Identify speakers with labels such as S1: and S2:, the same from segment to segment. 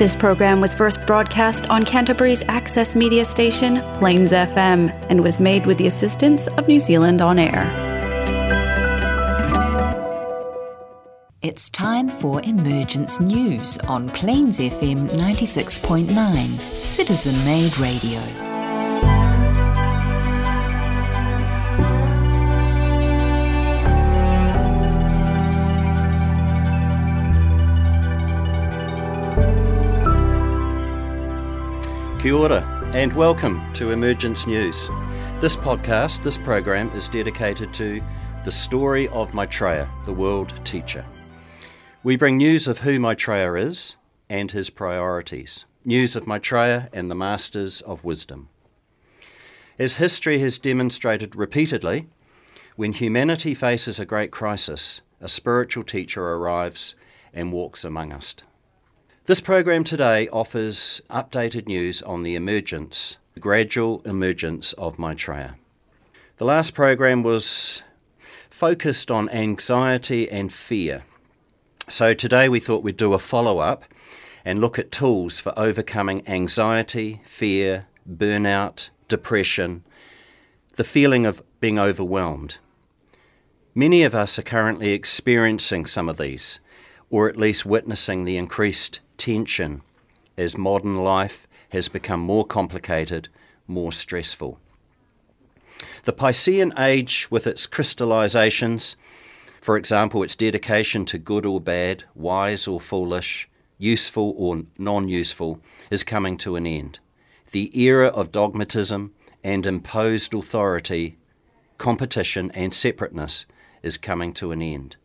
S1: This program was first broadcast on Canterbury's access media station, Plains FM, and was made with the assistance of New Zealand On Air.
S2: It's time for Emergence News on Plains FM 96.9, citizen made radio.
S3: Kia ora, and welcome to Emergence News. This podcast, this program, is dedicated to the story of Maitreya, the world teacher. We bring news of who Maitreya is and his priorities, news of Maitreya and the masters of wisdom. As history has demonstrated repeatedly, when humanity faces a great crisis, a spiritual teacher arrives and walks among us. This program today offers updated news on the emergence, the gradual emergence of Maitreya. The last program was focused on anxiety and fear. So today we thought we'd do a follow up and look at tools for overcoming anxiety, fear, burnout, depression, the feeling of being overwhelmed. Many of us are currently experiencing some of these, or at least witnessing the increased tension as modern life has become more complicated, more stressful. The Piscean age, with its crystallizations, for example, its dedication to good or bad, wise or foolish, useful or non useful, is coming to an end. The era of dogmatism and imposed authority, competition and separateness is coming to an end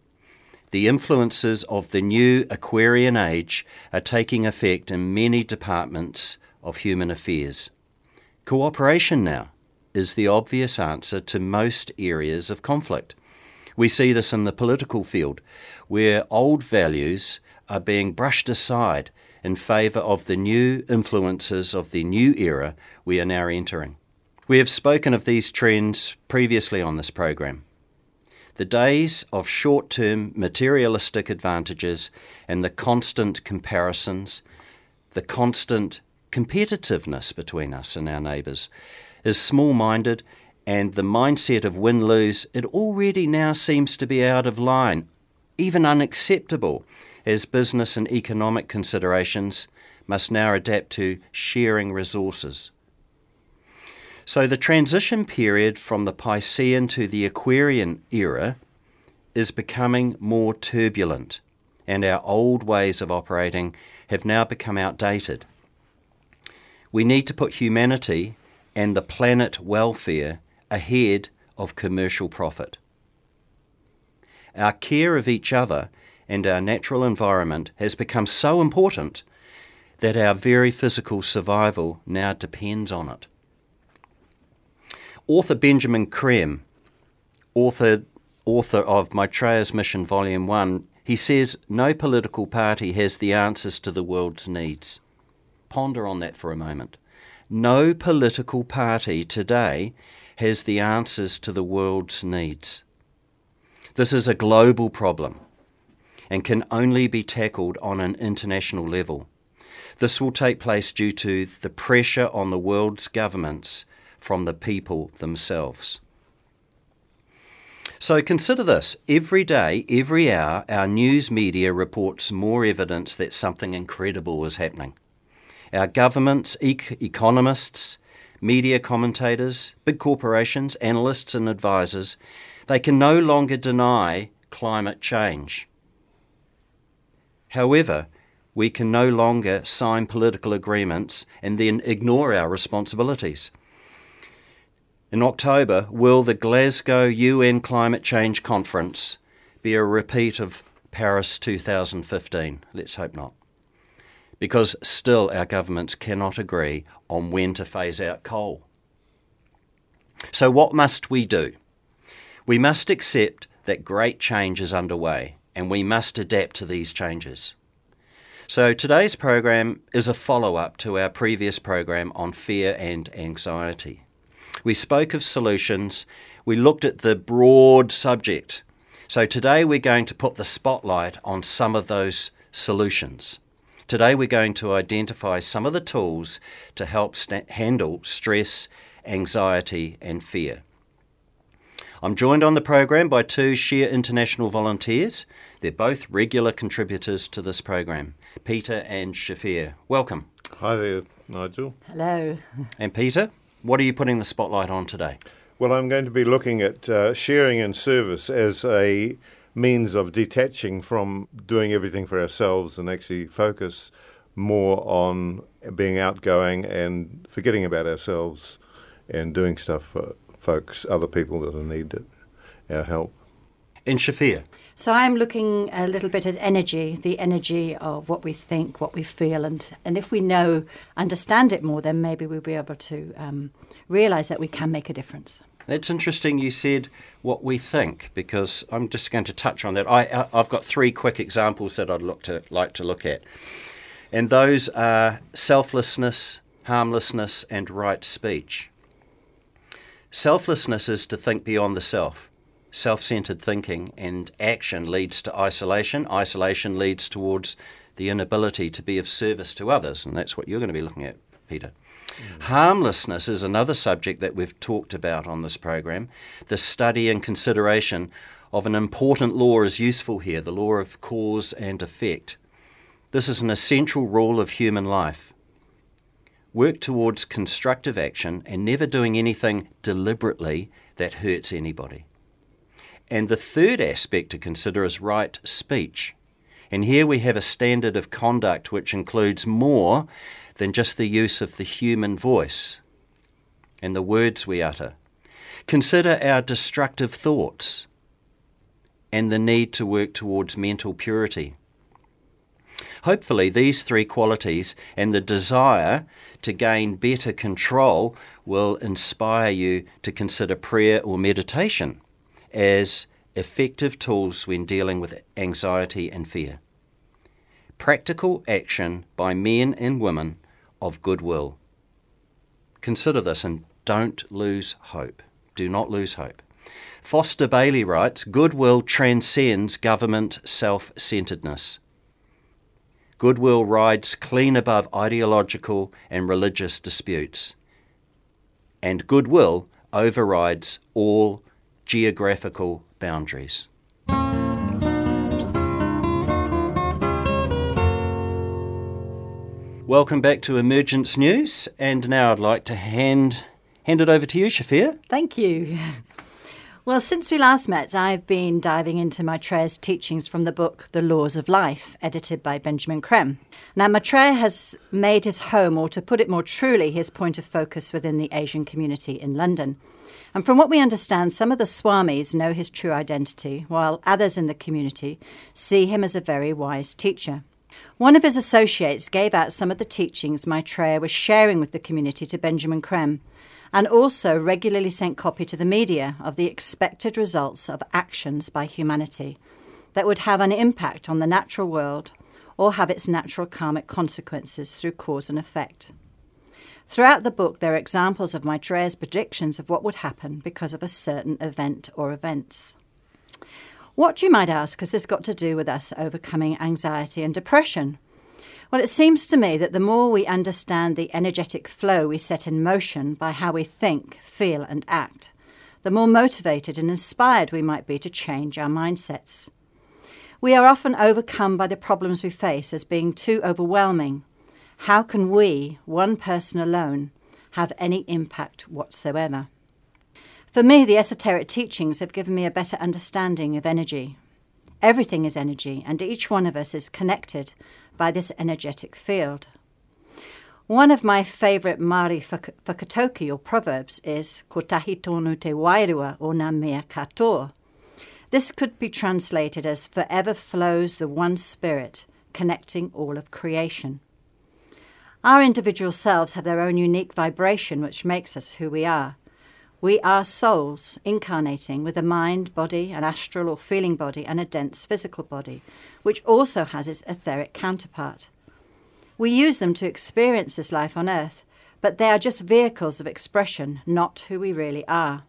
S3: the influences of the new Aquarian age are taking effect in many departments of human affairs. Cooperation now is the obvious answer to most areas of conflict. We see this in the political field, where old values are being brushed aside in favour of the new influences of the new era we are now entering. We have spoken of these trends previously on this program the days of short term materialistic advantages and the constant comparisons, the constant competitiveness between us and our neighbours is small minded, and the mindset of win lose, it already now seems to be out of line, even unacceptable, as business and economic considerations must now adapt to sharing resources. So the transition period from the Piscean to the Aquarian era is becoming more turbulent, and our old ways of operating have now become outdated. We need to put humanity and the planet welfare ahead of commercial profit. Our care of each other and our natural environment has become so important that our very physical survival now depends on it. Author Benjamin Creme, author, author of Maitreya's Mission Volume 1, he says no political party has the answers to the world's needs. Ponder on that for a moment. No political party today has the answers to the world's needs. This is a global problem and can only be tackled on an international level. This will take place due to the pressure on the world's governments from the people themselves. So consider this every day, every hour, our news media reports more evidence that something incredible is happening. Our governments, ec- economists, media commentators, big corporations, analysts, and advisors, they can no longer deny climate change. However, we can no longer sign political agreements and then ignore our responsibilities. In October, will the Glasgow UN Climate Change Conference be a repeat of Paris 2015? Let's hope not. Because still our governments cannot agree on when to phase out coal. So, what must we do? We must accept that great change is underway and we must adapt to these changes. So, today's program is a follow up to our previous program on fear and anxiety. We spoke of solutions. We looked at the broad subject. So today we're going to put the spotlight on some of those solutions. Today we're going to identify some of the tools to help st- handle stress, anxiety, and fear. I'm joined on the program by two Share International volunteers. They're both regular contributors to this program, Peter and Shafir. Welcome.
S4: Hi there, Nigel.
S1: Hello.
S3: And Peter, what are you putting the spotlight on today?
S4: Well, I'm going to be looking at uh, sharing and service as a means of detaching from doing everything for ourselves and actually focus more on being outgoing and forgetting about ourselves and doing stuff for folks, other people that need it, our help.
S3: In Shafir.
S5: So I'm looking a little bit at energy, the energy of what we think, what we feel, and, and if we know, understand it more, then maybe we'll be able to um, realize that we can make a difference.
S3: It's interesting you said what we think because I'm just going to touch on that. I, I've got three quick examples that I'd look to, like to look at. And those are selflessness, harmlessness, and right speech. Selflessness is to think beyond the self. Self centered thinking and action leads to isolation. Isolation leads towards the inability to be of service to others. And that's what you're going to be looking at, Peter. Mm. Harmlessness is another subject that we've talked about on this program. The study and consideration of an important law is useful here the law of cause and effect. This is an essential rule of human life. Work towards constructive action and never doing anything deliberately that hurts anybody. And the third aspect to consider is right speech. And here we have a standard of conduct which includes more than just the use of the human voice and the words we utter. Consider our destructive thoughts and the need to work towards mental purity. Hopefully, these three qualities and the desire to gain better control will inspire you to consider prayer or meditation as effective tools when dealing with anxiety and fear. Practical action by men and women of goodwill. Consider this and don't lose hope. Do not lose hope. Foster Bailey writes Goodwill transcends government self centeredness. Goodwill rides clean above ideological and religious disputes. And goodwill overrides all geographical boundaries. Welcome back to Emergence News, and now I'd like to hand hand it over to you, Shafir.
S5: Thank you. Well, since we last met, I've been diving into Maitreya's teachings from the book The Laws of Life, edited by Benjamin Creme. Now, Maitreya has made his home, or to put it more truly, his point of focus within the Asian community in London. And from what we understand, some of the Swamis know his true identity, while others in the community see him as a very wise teacher. One of his associates gave out some of the teachings Maitreya was sharing with the community to Benjamin Creme, and also regularly sent copy to the media of the expected results of actions by humanity that would have an impact on the natural world or have its natural karmic consequences through cause and effect. Throughout the book, there are examples of Maitreya's predictions of what would happen because of a certain event or events. What, you might ask, has this got to do with us overcoming anxiety and depression? Well, it seems to me that the more we understand the energetic flow we set in motion by how we think, feel, and act, the more motivated and inspired we might be to change our mindsets. We are often overcome by the problems we face as being too overwhelming. How can we, one person alone, have any impact whatsoever? For me, the esoteric teachings have given me a better understanding of energy. Everything is energy, and each one of us is connected by this energetic field. One of my favourite Māori whakatauki or proverbs is Kotahi tonu te wairua o nā mea katoa. This could be translated as forever flows the one spirit connecting all of creation. Our individual selves have their own unique vibration which makes us who we are. We are souls incarnating with a mind, body, an astral or feeling body, and a dense physical body, which also has its etheric counterpart. We use them to experience this life on earth, but they are just vehicles of expression, not who we really are.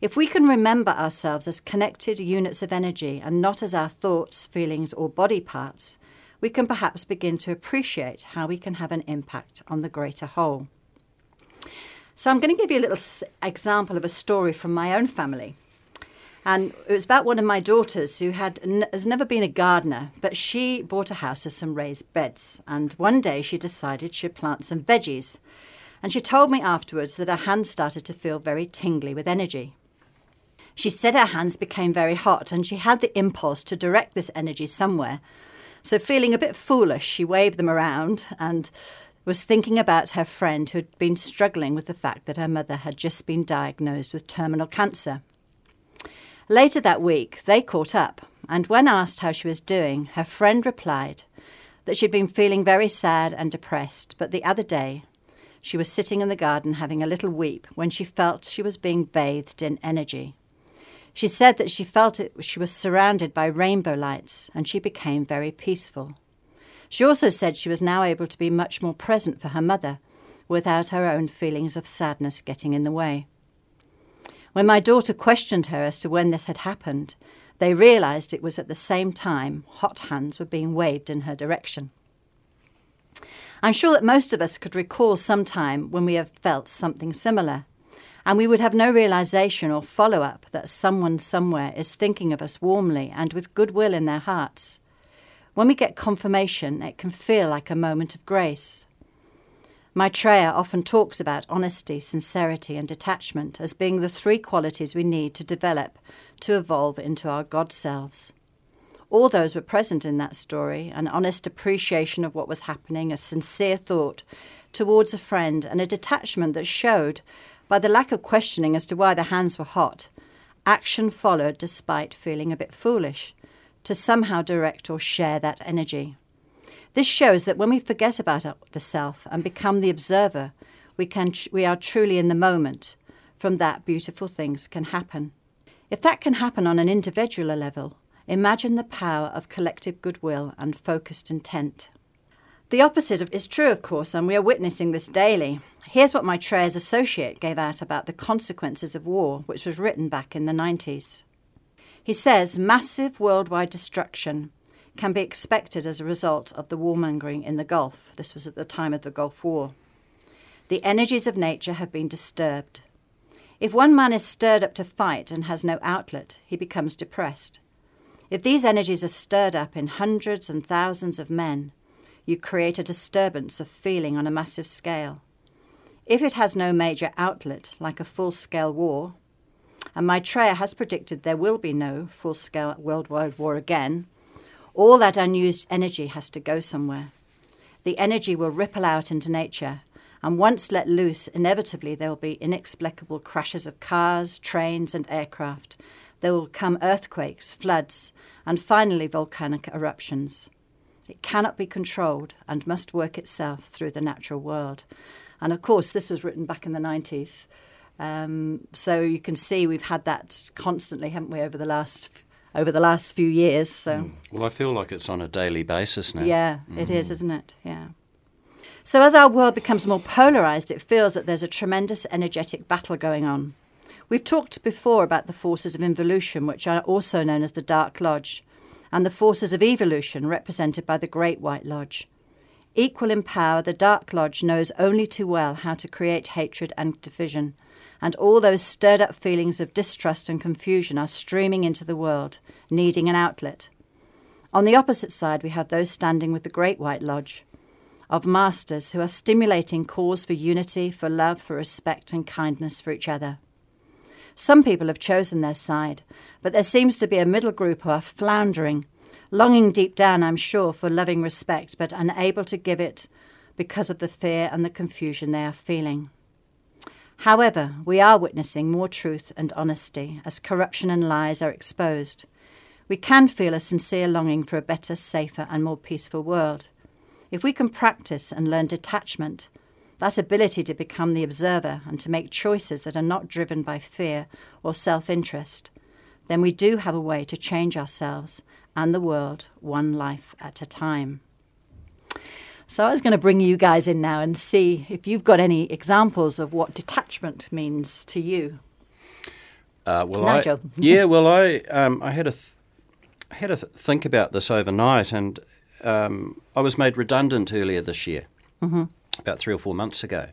S5: If we can remember ourselves as connected units of energy and not as our thoughts, feelings, or body parts, we can perhaps begin to appreciate how we can have an impact on the greater whole. So, I'm going to give you a little example of a story from my own family. And it was about one of my daughters who had has never been a gardener, but she bought a house with some raised beds. And one day she decided she'd plant some veggies. And she told me afterwards that her hands started to feel very tingly with energy. She said her hands became very hot and she had the impulse to direct this energy somewhere. So, feeling a bit foolish, she waved them around and was thinking about her friend who had been struggling with the fact that her mother had just been diagnosed with terminal cancer. Later that week, they caught up, and when asked how she was doing, her friend replied that she'd been feeling very sad and depressed, but the other day she was sitting in the garden having a little weep when she felt she was being bathed in energy. She said that she felt it, she was surrounded by rainbow lights and she became very peaceful. She also said she was now able to be much more present for her mother without her own feelings of sadness getting in the way. When my daughter questioned her as to when this had happened, they realized it was at the same time hot hands were being waved in her direction. I'm sure that most of us could recall some time when we have felt something similar, and we would have no realization or follow up that someone somewhere is thinking of us warmly and with goodwill in their hearts. When we get confirmation, it can feel like a moment of grace. Maitreya often talks about honesty, sincerity, and detachment as being the three qualities we need to develop to evolve into our God selves. All those were present in that story an honest appreciation of what was happening, a sincere thought towards a friend, and a detachment that showed, by the lack of questioning as to why the hands were hot, action followed despite feeling a bit foolish, to somehow direct or share that energy. This shows that when we forget about the self and become the observer, we, can, we are truly in the moment. From that, beautiful things can happen. If that can happen on an individual level, imagine the power of collective goodwill and focused intent. The opposite is true, of course, and we are witnessing this daily. Here's what Maitreya's associate gave out about the consequences of war, which was written back in the 90s. He says massive worldwide destruction can be expected as a result of the warmongering in the Gulf. This was at the time of the Gulf War. The energies of nature have been disturbed. If one man is stirred up to fight and has no outlet, he becomes depressed. If these energies are stirred up in hundreds and thousands of men, you create a disturbance of feeling on a massive scale. If it has no major outlet, like a full scale war, and Maitreya has predicted there will be no full scale worldwide war again, all that unused energy has to go somewhere. The energy will ripple out into nature, and once let loose, inevitably there will be inexplicable crashes of cars, trains, and aircraft. There will come earthquakes, floods, and finally volcanic eruptions. It cannot be controlled and must work itself through the natural world. And of course, this was written back in the 90s. Um, so you can see we've had that constantly, haven't we, over the last over the last few years. So, mm.
S3: well, I feel like it's on a daily basis now.
S5: Yeah, mm. it is, isn't it? Yeah. So, as our world becomes more polarized, it feels that there's a tremendous energetic battle going on. We've talked before about the forces of involution, which are also known as the Dark Lodge, and the forces of evolution, represented by the Great White Lodge. Equal in power, the Dark Lodge knows only too well how to create hatred and division, and all those stirred up feelings of distrust and confusion are streaming into the world, needing an outlet. On the opposite side, we have those standing with the Great White Lodge of masters who are stimulating calls for unity, for love, for respect, and kindness for each other. Some people have chosen their side, but there seems to be a middle group who are floundering, longing deep down, I'm sure, for loving respect, but unable to give it because of the fear and the confusion they are feeling. However, we are witnessing more truth and honesty as corruption and lies are exposed. We can feel a sincere longing for a better, safer, and more peaceful world. If we can practice and learn detachment, that ability to become the observer and to make choices that are not driven by fear or self interest, then we do have a way to change ourselves and the world one life at a time. So I was going to bring you guys in now and see if you've got any examples of what detachment means to you.
S3: Uh, well, Nigel. I, yeah, well, I um, I had a th- I had a th- think about this overnight, and um, I was made redundant earlier this year, mm-hmm. About three or four months ago,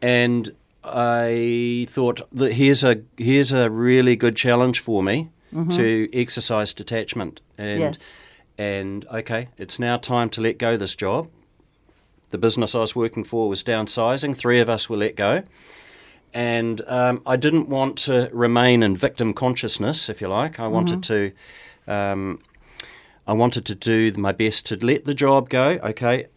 S3: and I thought that here's a here's a really good challenge for me mm-hmm. to exercise detachment and
S5: Yes.
S3: and okay, it's now time to let go this job. The business I was working for was downsizing. Three of us were let go. And um, I didn't want to remain in victim consciousness, if you like. I wanted to, um, I wanted to do my best to let the job go, okay,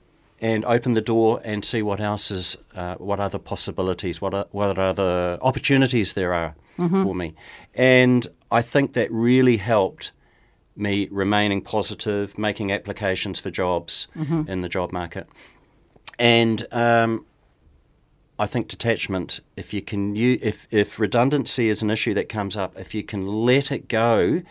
S3: and open the door and see what else is, uh, what other possibilities, what are, what other opportunities there are for me. And I think that really helped me remaining positive, making applications for jobs in the job market. And um, I think detachment, if you can, if if redundancy is an issue that comes up, if you can let it go,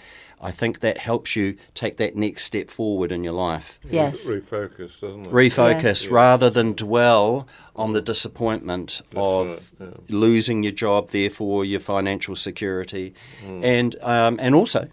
S3: I think that helps you take that next step forward in your life.
S5: Yes.
S4: Refocus, doesn't it?
S3: Refocus
S5: Yes.
S3: rather than dwell on the disappointment of
S4: right, yeah.
S3: losing your job, therefore your financial security, and um, and also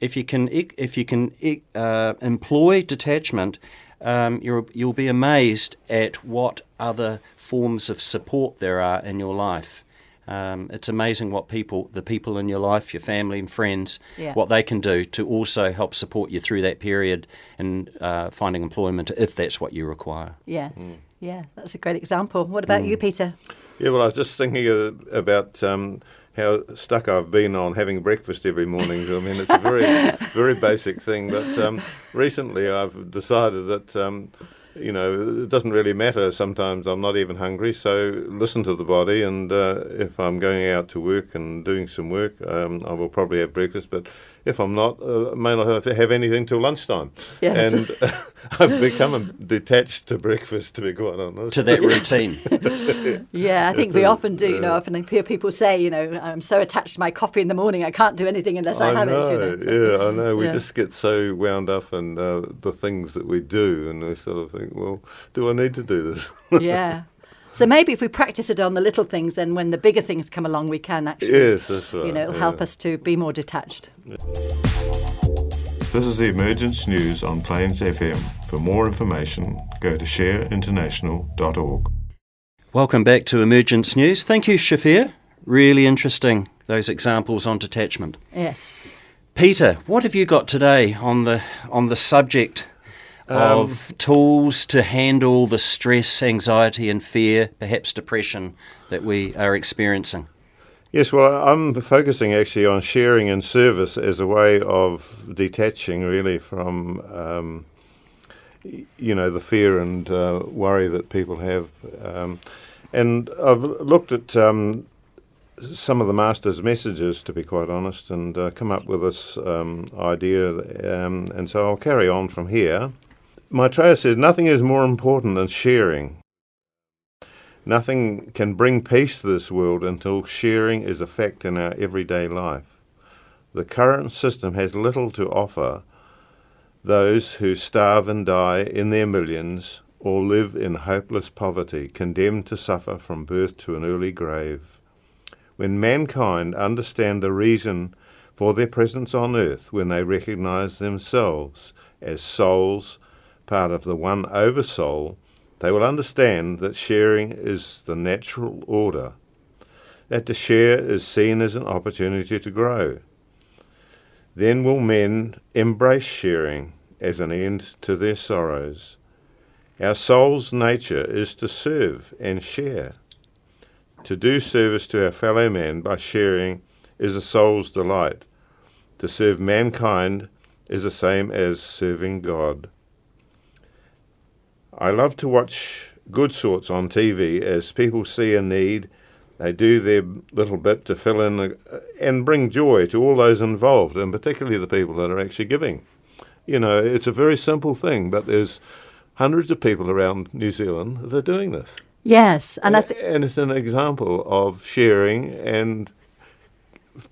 S3: if you can if you can uh, employ detachment, um, you'll you'll be amazed at what other forms of support there are in your life. Um, it's amazing what people, the people in your life, your family and friends,
S5: Yeah.
S3: what they can do to also help support you through that period and uh, finding employment if that's what you require.
S5: Yes. Yeah, that's a great example. What about you, Peter?
S4: Yeah, well, I was just thinking uh, about um, how stuck I've been on having breakfast every morning. I mean, it's a very, very basic thing. But um, recently, I've decided that. Um, you know, it doesn't really matter. Sometimes I'm not even hungry, so listen to the body. And uh, if I'm going out to work and doing some work, um, I will probably have breakfast. But if I'm not, uh, may not have, have anything till lunchtime.
S5: Yes.
S4: And I've become detached to breakfast, to be quite honest.
S3: To that routine.
S5: Yeah, I think
S4: It
S5: we
S4: is,
S5: often do. You know, often I hear people say, you know, I'm so attached to my coffee in the morning, I can't do anything unless I, have
S4: know,
S5: it. You know?
S4: Yeah, I know. We
S5: Yeah.
S4: just get so wound up in uh, the things that we do, and we sort of think, well, do I need to do this?
S5: yeah. So maybe if we practice it on the little things, then when the bigger things come along, we can actually,
S4: yes, that's right.
S5: you know, it'll
S4: yeah.
S5: help us to be more detached.
S4: This is the Emergence News on Plains FM. For more information, go to shareinternational.org.
S3: Welcome back to Emergence News. Thank you, Shafir. Really interesting, those examples on detachment.
S5: Yes.
S3: Peter, what have you got today on the on the subject of tools to handle the stress, anxiety, and fear, perhaps depression that we are experiencing?
S4: Yes, well, I'm focusing actually on sharing and service as a way of detaching really from, um, you know, the fear and uh, worry that people have. Um, and I've looked at um, some of the master's messages, to be quite honest, and uh, come up with this um, idea. Um, and so I'll carry on from here. Maitreya says nothing is more important than sharing. Nothing can bring peace to this world until sharing is a fact in our everyday life. The current system has little to offer those who starve and die in their millions or live in hopeless poverty, condemned to suffer from birth to an early grave. When mankind understand the reason for their presence on earth, when they recognize themselves as souls, part of the one oversoul, they will understand that sharing is the natural order, that to share is seen as an opportunity to grow. Then will men embrace sharing as an end to their sorrows. Our soul's nature is to serve and share. To do service to our fellow man by sharing is a soul's delight. To serve mankind is the same as serving God. I love to watch good sorts on TV as people see a need, they do their little bit to fill in the, and bring joy to all those involved, and particularly the people that are actually giving. You know, it's a very simple thing, but there's hundreds of people around New Zealand that are doing this.
S5: Yes, and I think
S4: and it's an example of sharing and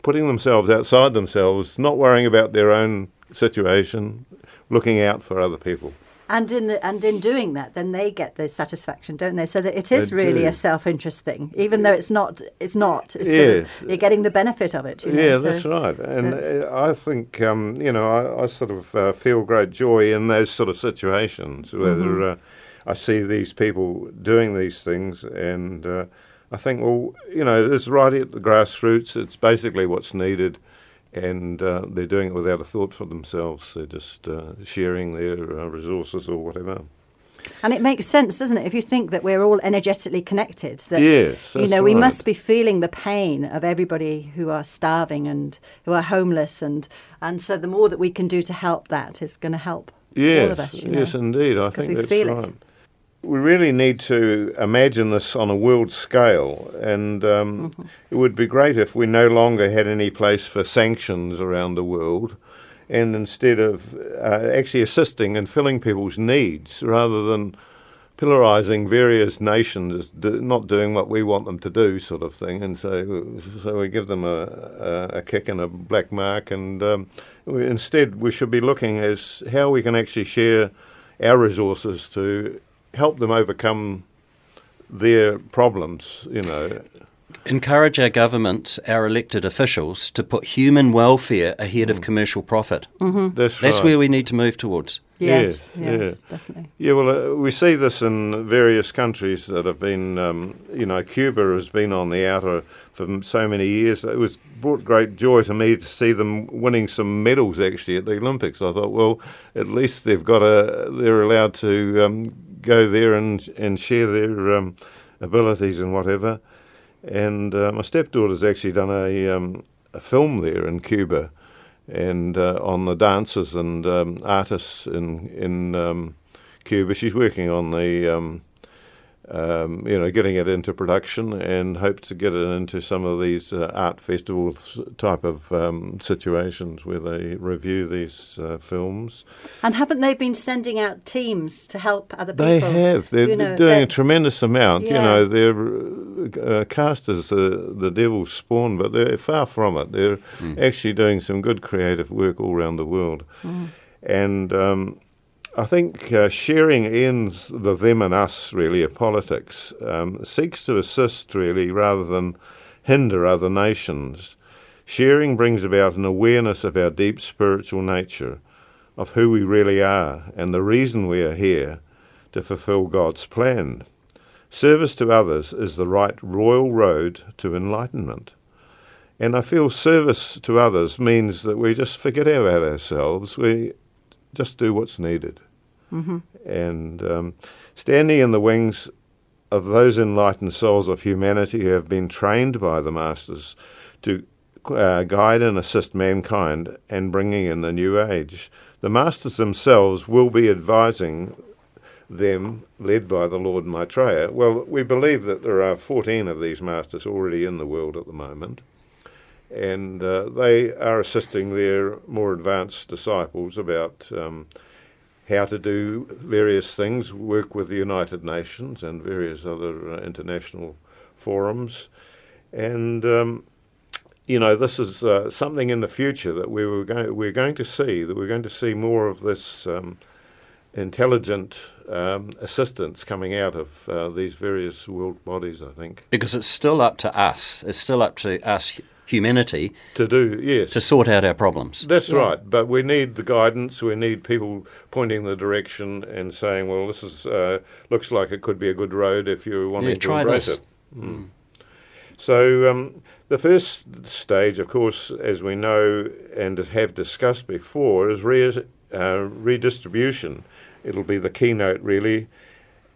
S4: putting themselves outside themselves, not worrying about their own situation, looking out for other people.
S5: And in the and in doing that, then they get the satisfaction, don't they? So that it is
S4: They
S5: really
S4: do.
S5: a self-interest thing, even though it's not. It's not. It's
S4: Yes.
S5: of, you're getting the benefit of it. You know,
S4: yeah,
S5: so-
S4: that's right. And
S5: it's-
S4: uh, I think, um, you know, I, I sort of uh, feel great joy in those sort of situations whether
S5: Mm-hmm.
S4: uh, I see these people doing these things and uh, I think, well, you know, it's right at the grassroots. It's basically what's needed. And uh, they're doing it without a thought for themselves. They're just uh, sharing their uh, resources or whatever.
S5: And it makes sense, doesn't it? If you think that we're all energetically connected, that
S4: Yes,
S5: you know we must be feeling the pain of everybody who are starving and who are homeless, and and so the more that we can do to help that is going to help
S4: Yes,
S5: all of us. You know?
S4: yes, indeed. I think
S5: we
S4: that's
S5: feel it.
S4: We really need to imagine this on a world scale, and um,
S5: Mm-hmm.
S4: it would be great if we no longer had any place for sanctions around the world, and instead of uh, actually assisting and filling people's needs rather than pillarizing various nations as do, not doing what we want them to do, sort of thing. And so, so we give them a, a, a kick and a black mark, and um, we, instead we should be looking as how we can actually share our resources to help them overcome their problems. You know,
S3: Encourage our governments, our elected officials, to put human welfare ahead of commercial profit.
S4: that's
S3: That's
S4: right.
S3: where we need to move towards.
S5: Yes,
S4: Yes,
S5: yes,
S4: yeah.
S5: definitely.
S4: Yeah, well, uh, we see this in various countries that have been, um, you know, Cuba has been on the outer for so many years. It was brought great joy to me to see them winning some medals actually at the Olympics. I thought, well, at least they've got a, they're allowed to um, go there and and share their um, abilities and whatever. And uh, my stepdaughter's actually done a um, a film there in Cuba and uh, on the dancers and um, artists in in um, Cuba. She's working on the um, you know getting it into production and hope to get it into some of these uh, art festivals type of um, situations where they review these uh, films.
S5: And haven't they been sending out teams to help other people?
S4: They have. They're,
S5: You
S4: they're doing
S5: they're-
S4: a tremendous amount. You know, they're uh, cast as the, the devil's spawn, but they're far from it. They're actually doing some good creative work all around the world. And um, I think uh, sharing ends the them and us, really, of politics, um, seeks to assist, really, rather than hinder other nations. Sharing brings about an awareness of our deep spiritual nature, of who we really are, and the reason we are here to fulfill God's plan. Service to others is the right royal road to enlightenment. And I feel service to others means that we just forget about ourselves. We just do what's needed. And um, standing in the wings of those enlightened souls of humanity who have been trained by the masters to uh, guide and assist mankind and bringing in the new age. The masters themselves will be advising them, led by the Lord Maitreya. Well, we believe that there are 14 of these masters already in the world at the moment, and uh, they are assisting their more advanced disciples about um, how to do various things, work with the United Nations and various other uh, international forums, and um, you know this is uh, something in the future that we were going we're going to see that we're going to see more of this. Um, intelligent um, assistance coming out of uh, these various world bodies, I think.
S3: Because it's still up to us, it's still up to us, humanity,
S4: To do, yes.
S3: to sort out our problems.
S4: That's right, but we need the guidance. We need people pointing the direction and saying, "Well, this is uh, looks like it could be a good road if you're wanting
S3: Yeah,
S4: to
S3: try
S4: embrace
S3: this.
S4: it." Mm. So um, the first stage, of course, as we know and have discussed before, is re- uh, redistribution. It'll be the keynote, really,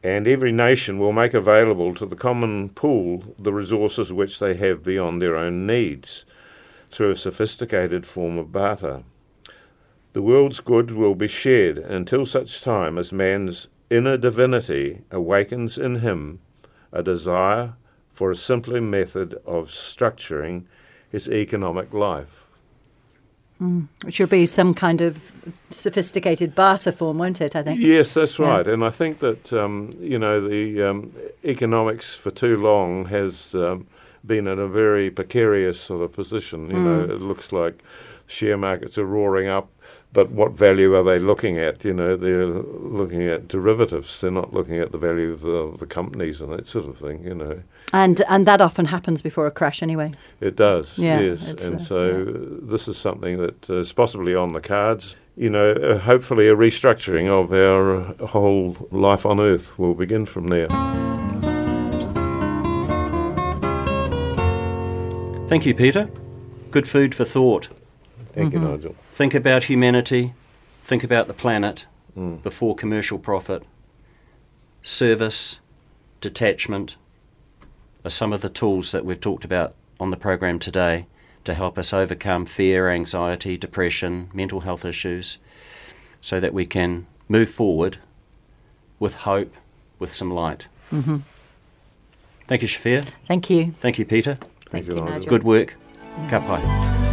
S4: and every nation will make available to the common pool the resources which they have beyond their own needs through a sophisticated form of barter. The world's good will be shared until such time as man's inner divinity awakens in him a desire for a simpler method of structuring his economic life.
S5: Which will be some kind of sophisticated barter form, won't it? I think.
S4: Yes, that's
S5: Yeah.
S4: right. And I think that, um, you know, the um, economics for too long has um, been in a very precarious sort of position. You know, it looks like share markets are roaring up, but what value are they looking at? You know, they're looking at derivatives. They're not looking at the value of the, of the companies and that sort of thing. You know,
S5: And and that often happens before a crash anyway.
S4: it does.
S5: Yeah,
S4: yes, and
S5: uh,
S4: so this is something that is possibly on the cards. You know, uh, hopefully a restructuring of our whole life on Earth will begin from there.
S3: Thank you, Peter. Good food for thought.
S4: Thank
S5: Mm-hmm.
S4: you, Nigel.
S3: Think about humanity, think about the planet before commercial profit. Service, detachment are some of the tools that we've talked about on the program today to help us overcome fear, anxiety, depression, mental health issues, so that we can move forward with hope, with some light. Mm-hmm. Thank you, Shafir.
S5: Thank you.
S3: Thank you, Peter.
S4: Thank,
S5: you,
S4: you,
S5: Nigel.
S4: Nigel.
S3: Good work. Ka pai.